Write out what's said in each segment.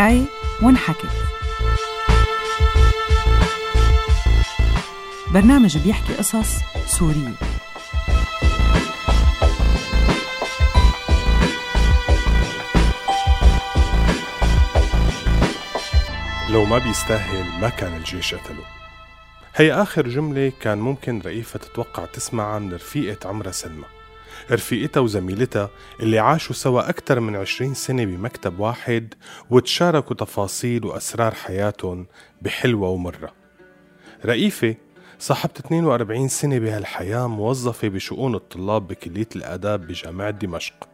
حكاية وانحكت برنامج بيحكي قصص سورية. لو ما بيستاهل ما كان الجيش قتله هي آخر جملة كان ممكن رئيفة تتوقع تسمعها من رفيقة عمرها سلمى. رفيقتها وزميلتها اللي عاشوا سوا أكثر من عشرين سنة بمكتب واحد وتشاركوا تفاصيل وأسرار حياتهم بحلوة ومرة. رئيفة صاحبة 42 سنة بهالحياة موظفة بشؤون الطلاب بكلية الآداب بجامعة دمشق.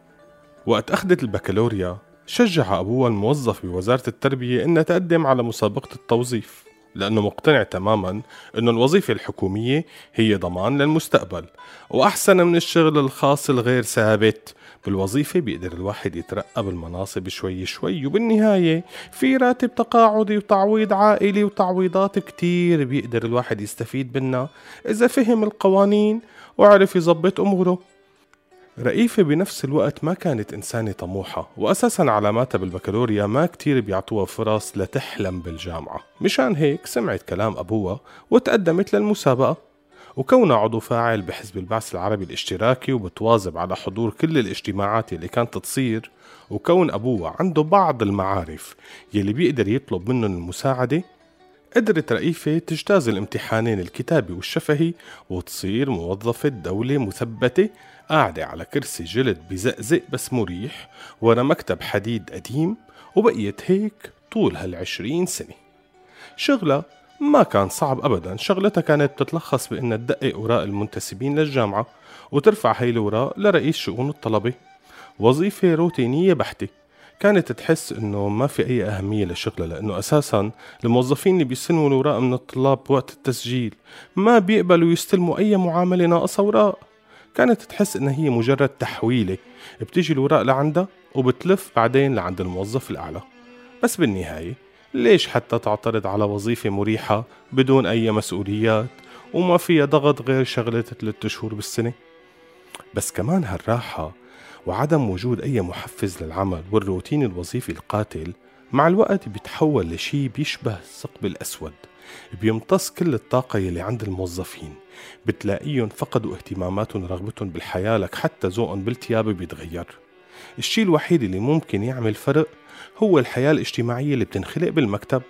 وقت أخذت البكالوريا شجع أبوها الموظف بوزارة التربية إنها تقدم على مسابقة التوظيف. لأنه مقتنع تماما أنه الوظيفة الحكومية هي ضمان للمستقبل وأحسن من الشغل الخاص الغير ثابت. بالوظيفة بيقدر الواحد يترقى بالمناصب شوي شوي وبالنهاية في راتب تقاعدي وتعويض عائلي وتعويضات كتير بيقدر الواحد يستفيد منها إذا فهم القوانين وعرف يظبط أموره. رئيفة بنفس الوقت ما كانت إنسانة طموحة وأساسا علاماتها بالبكالوريا ما كتير بيعطوها فرص لتحلم بالجامعة. مشان هيك سمعت كلام أبوها وتقدمت للمسابقة. وكونها عضو فاعل بحزب البعث العربي الاشتراكي وبتواظب على حضور كل الاجتماعات اللي كانت تصير وكون أبوها عنده بعض المعارف يلي بيقدر يطلب منهم المساعدة قدرت رئيفة تجتاز الامتحانين الكتابي والشفهي وتصير موظفة دولة مثبتة قاعدة على كرسي جلد بزقزق بس مريح ورا مكتب حديد قديم وبقيت هيك طول هالعشرين سنة. شغلها ما كان صعب أبدا شغلتها كانت تتلخص بأنها تدقق أوراق المنتسبين للجامعة وترفع هاي الأوراق لرئيس شؤون الطلبة. وظيفة روتينية بحتة. كانت تحس إنه ما في أي أهمية لشغلها لأنه أساسا الموظفين اللي بيستلموا الاوراق من الطلاب وقت التسجيل ما بيقبلوا يستلموا أي معاملة ناقصة اوراق كانت تحس انها هي مجرد تحويلة بتيجي الوراق لعندها وبتلف بعدين لعند الموظف الأعلى. بس بالنهاية ليش حتى تعترض على وظيفة مريحة بدون أي مسؤوليات وما فيها ضغط غير شغلة ثلاثة شهور بالسنة؟ بس كمان هالراحة وعدم وجود أي محفز للعمل والروتين الوظيفي القاتل مع الوقت بيتحول لشي بيشبه الثقب الأسود. بيمتص كل الطاقة يلي عند الموظفين. بتلاقيهم فقدوا اهتماماتهم ورغبتهم بالحياة لك حتى ذوقهم بالتياب بيتغير. الشي الوحيد اللي ممكن يعمل فرق هو الحياة الاجتماعية اللي بتنخلق بالمكتب.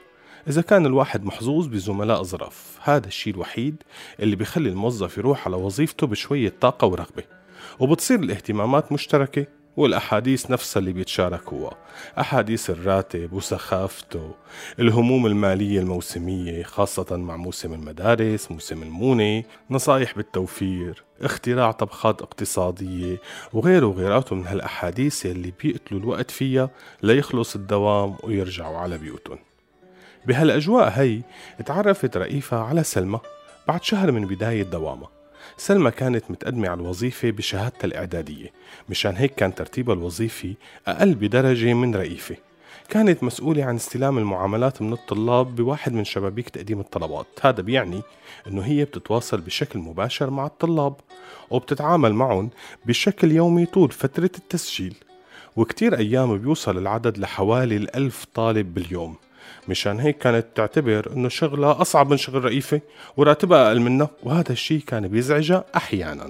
إذا كان الواحد محظوظ بزملاء ظرف هذا الشي الوحيد اللي بيخلي الموظف يروح على وظيفته بشوية طاقة ورغبة. وبتصير الاهتمامات مشتركة والأحاديث نفسها اللي بيتشاركوها. أحاديث الراتب وسخافته الهموم المالية الموسمية خاصة مع موسم المدارس موسم المونة نصايح بالتوفير اختراع طبخات اقتصادية وغيره وغيراته من هالأحاديث اللي بيقتلوا الوقت فيها ليخلص الدوام ويرجعوا على بيوتهم. بهالأجواء هي تعرفت رئيفة على سلمى بعد شهر من بداية دوامها. سلمى كانت متقدمة على الوظيفة بشهادتها الإعدادية مشان هيك كان ترتيبها الوظيفي أقل بدرجة من رئيفة. كانت مسؤولة عن استلام المعاملات من الطلاب بواحد من شبابيك تقديم الطلبات. هذا بيعني أنه هي بتتواصل بشكل مباشر مع الطلاب وبتتعامل معهم بشكل يومي طول فترة التسجيل. وكتير أيام بيوصل العدد لحوالي الألف طالب باليوم. مشان هيك كانت تعتبر إنه شغلها أصعب من شغل رئيفة وراتبها أقل منها وهذا الشيء كان بيزعجها أحيانا.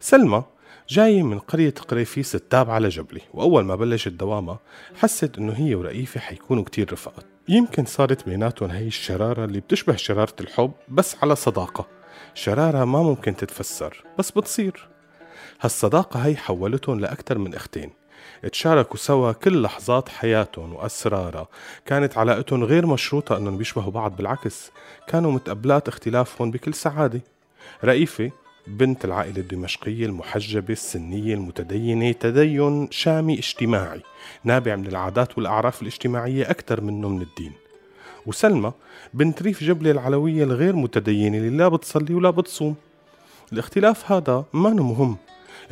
سلمى جاية من قرية قريفيس التابعة لجبلي وأول ما بلشت دوامها حست إنه هي ورئيفة حيكونوا كتير رفقات. يمكن صارت بيناتهم هي الشرارة اللي بتشبه شرارة الحب بس على صداقة. شرارة ما ممكن تتفسر بس بتصير. هالصداقة هي حولتهم لأكثر من أختين. تشاركوا سوا كل لحظات حياتهم وأسرارها. كانت علاقتهم غير مشروطة أنهم بيشبهوا بعض بالعكس كانوا متقبلات اختلافهم بكل سعادة. رئيفة بنت العائلة الدمشقية المحجبة السنية المتدينة تدين شامي اجتماعي نابع من العادات والأعراف الاجتماعية أكثر منه من الدين. وسلمى بنت ريف جبلة العلوية الغير متدينة اللي لا بتصلي ولا بتصوم. الاختلاف هذا ما مهم.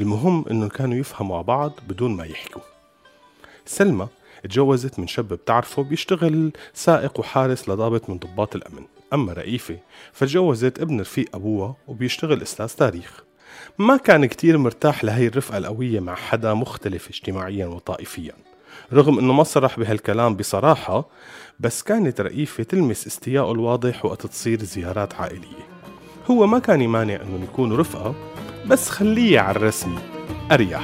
المهم انه كانوا يفهموا بعض بدون ما يحكوا. سلمى تجوزت من شاب بتعرفه بيشتغل سائق وحارس لضابط من ضباط الأمن. أما رئيفة فتجوزت ابن رفيق أبوها وبيشتغل أستاذ تاريخ. ما كان كتير مرتاح لهي الرفقة القوية مع حدا مختلف اجتماعيا وطائفيا. رغم إنه ما صرح بهالكلام بصراحة بس كانت رئيفة تلمس استياءه الواضح وقت تصير زيارات عائلية. هو ما كان يمانع إنهم يكونوا رفقة بس خليه على الرسمي أريح.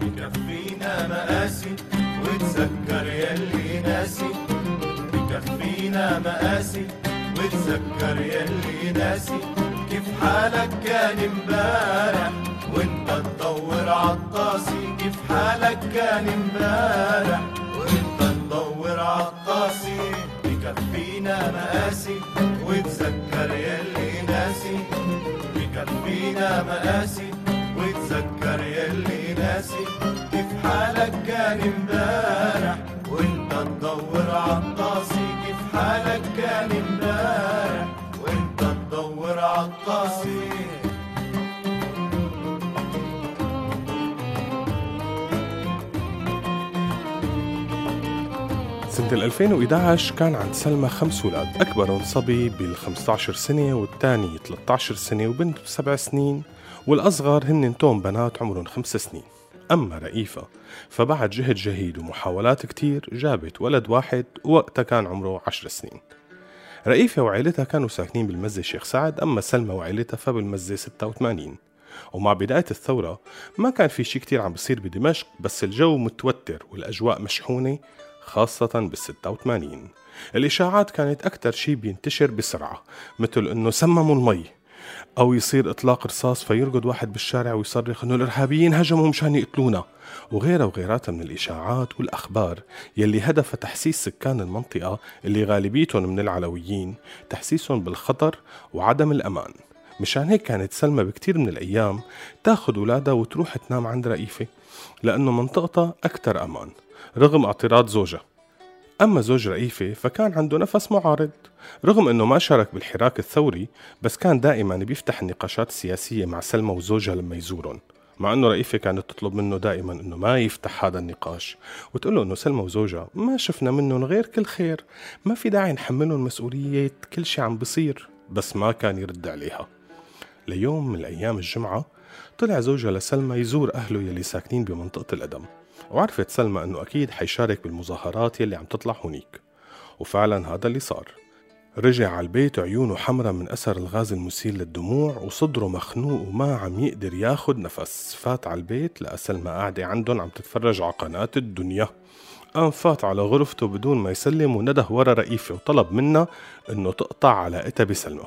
بكفينا مقاسي وتذكر يلي ناسي. بكفينا مقاسي وتذكر يلي ناسي. كيف حالك كان امبارح وانت تدور عالطاسي كيف حالك كان امبارح وانت تدور عالطاسي بكفينا مقاسي وتذكر بكفينا مقاسي وتذكر يلي ناسي. كيف حالك كان امبارح؟ وانت تدور عالطاسي كيف حالك كان امبارح سنة 2011 كان عند سلمى خمس أولاد أكبرهم صبي بال 15 سنة والثاني 13 سنة وبنت بسبع سنين والأصغر هن توم بنات عمرهم خمس سنين. أما رئيفة فبعد جهد جهيد ومحاولات كتير جابت ولد واحد وقتها كان عمره عشر سنين. رئيفة وعائلتها كانوا ساكنين بالمزة الشيخ سعد أما سلمى وعائلتها فبالمزة 86 ومع بداية الثورة ما كان في شي كتير عم بصير بدمشق بس الجو متوتر والأجواء مشحونة خاصة بال 86 الإشاعات كانت أكتر شي بينتشر بسرعة مثل إنه سمموا المي أو يصير إطلاق رصاص فيرقد واحد بالشارع ويصرخ إنه الإرهابيين هجموا مشان يقتلونا وغيرها وغيراتها من الإشاعات والأخبار يلي هدفها تحسيس سكان المنطقة اللي غالبيتهم من العلويين تحسيسهم بالخطر وعدم الأمان. مشان هيك كانت سلمى بكتير من الأيام تاخد أولادها وتروح تنام عند رئيفة لأنه منطقتها أكتر أمان. رغم اعتراض زوجها. أما زوج رئيفة فكان عنده نفس معارض رغم أنه ما شارك بالحراك الثوري بس كان دائما بيفتح النقاشات السياسية مع سلمى وزوجها لما يزورهم مع أنه رئيفة كانت تطلب منه دائما أنه ما يفتح هذا النقاش. وتقول له أنه سلمى وزوجها ما شفنا منهم غير كل خير ما في داعي نحملهم مسؤولية كل شي عم بصير بس ما كان يرد عليها. ليوم من الأيام الجمعة طلع زوجها لسلمى يزور أهله يلي ساكنين بمنطقة الأدم. وعرفت سلمى أنه أكيد حيشارك بالمظاهرات يلي عم تطلع هونيك. وفعلا هذا اللي صار. رجع على البيت عيونه حمرة من أثر الغاز المسيل للدموع وصدره مخنوق وما عم يقدر ياخد نفس. فات على البيت لقى سلمى قاعدة عندهم عم تتفرج على قناة الدنيا. قام فات على غرفته بدون ما يسلم ونده ورا رئيفة وطلب منها إنه تقطع علاقتها بسلمى.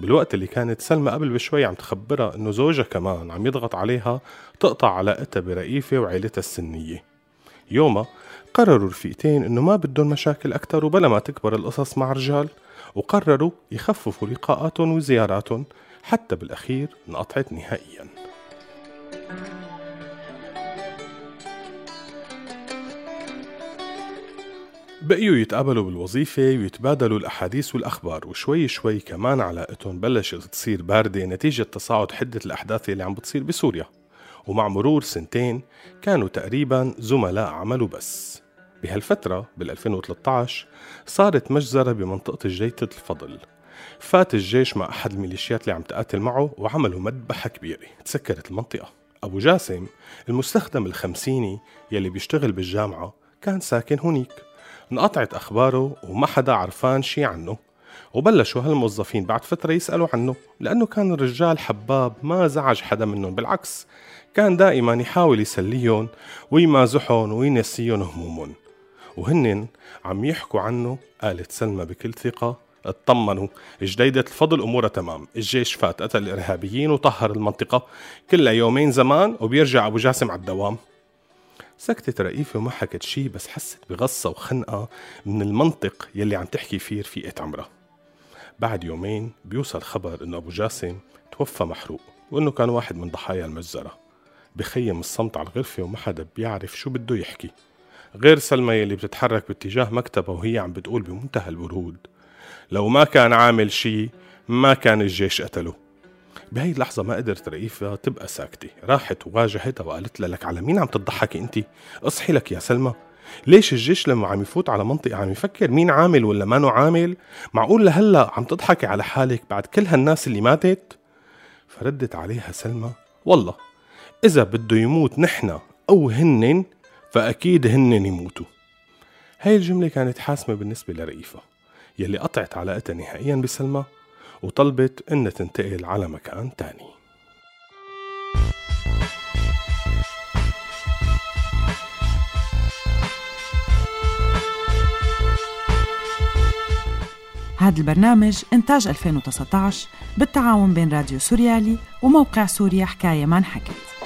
بالوقت اللي كانت سلمى قبل بشوي عم تخبرها إنه زوجها كمان عم يضغط عليها تقطع علاقتها برئيفة وعيلتها السنية. يوما قرروا الرفيقتين إنه ما بدهم مشاكل أكتر وبلا ما تكبر القصص مع رجال وقرروا يخففوا لقاءاتهم وزياراتهم حتى بالأخير انقطعت نهائيا. بقيوا يتقابلوا بالوظيفة ويتبادلوا الأحاديث والأخبار وشوي شوي كمان علاقتهم بلشت تصير باردة نتيجة تصاعد حدة الأحداث اللي عم بتصير بسوريا. ومع مرور سنتين كانوا تقريبا زملاء عمل بس. بهالفترة بال 2013 صارت مجزرة بمنطقة الجيتة الفضل. فات الجيش مع أحد الميليشيات اللي عم تقاتل معه وعملوا مذبحة كبيرة تسكرت المنطقة. أبو جاسم المستخدم الخمسيني يلي بيشتغل بالجامعة كان ساكن هونيك. انقطعت أخباره وما حدا عرفان شي عنه. وبلشوا هالموظفين بعد فترة يسألوا عنه لأنه كان الرجال حباب ما زعج حدا منهم بالعكس كان دائما يحاول يسليهم ويمازحهم وينسيهم همومهم. وهن عم يحكوا عنه قالت سلمى بكل ثقة. اطمنوا جديدة الفضل أمورها تمام. الجيش فات قتل الإرهابيين وطهر المنطقة. كلها يومين زمان وبيرجع أبو جاسم على الدوام. سكتت رئيفة وما حكت شي بس حست بغصة وخنقة من المنطق يلي عم تحكي فيه رفيقة عمرها. بعد يومين بيوصل خبر إنه أبو جاسم توفى محروق وإنه كان واحد من ضحايا المجزرة. بخيم الصمت على الغرفة وما حدا بيعرف شو بده يحكي. غير سلمى يلي بتتحرك باتجاه مكتبها وهي عم بتقول بمنتهى البرود لو ما كان عامل شي ما كان الجيش قتله. بهي اللحظة ما قدرت رئيفة تبقى ساكتة. راحت وواجهتها وقالت لها لك على مين عم تضحكي أنت؟ اصحي لك يا سلمى. ليش الجيش لما عم يفوت على منطقة عم يفكر مين عامل ولا مانو عامل؟ معقول لهلأ عم تضحكي على حالك بعد كل هالناس اللي ماتت؟ فردت عليها سلمى والله إذا بده يموت نحن أو هنن فأكيد هنن يموتوا. هاي الجملة كانت حاسمة بالنسبة لرئيفة يلي قطعت علاقتها نهائيا بسلمى. وطلبت إنها تنتقل على مكان تاني. هذا البرنامج إنتاج 2019 بالتعاون بين راديو سوريالي وموقع سوريا حكاية ما انحكت.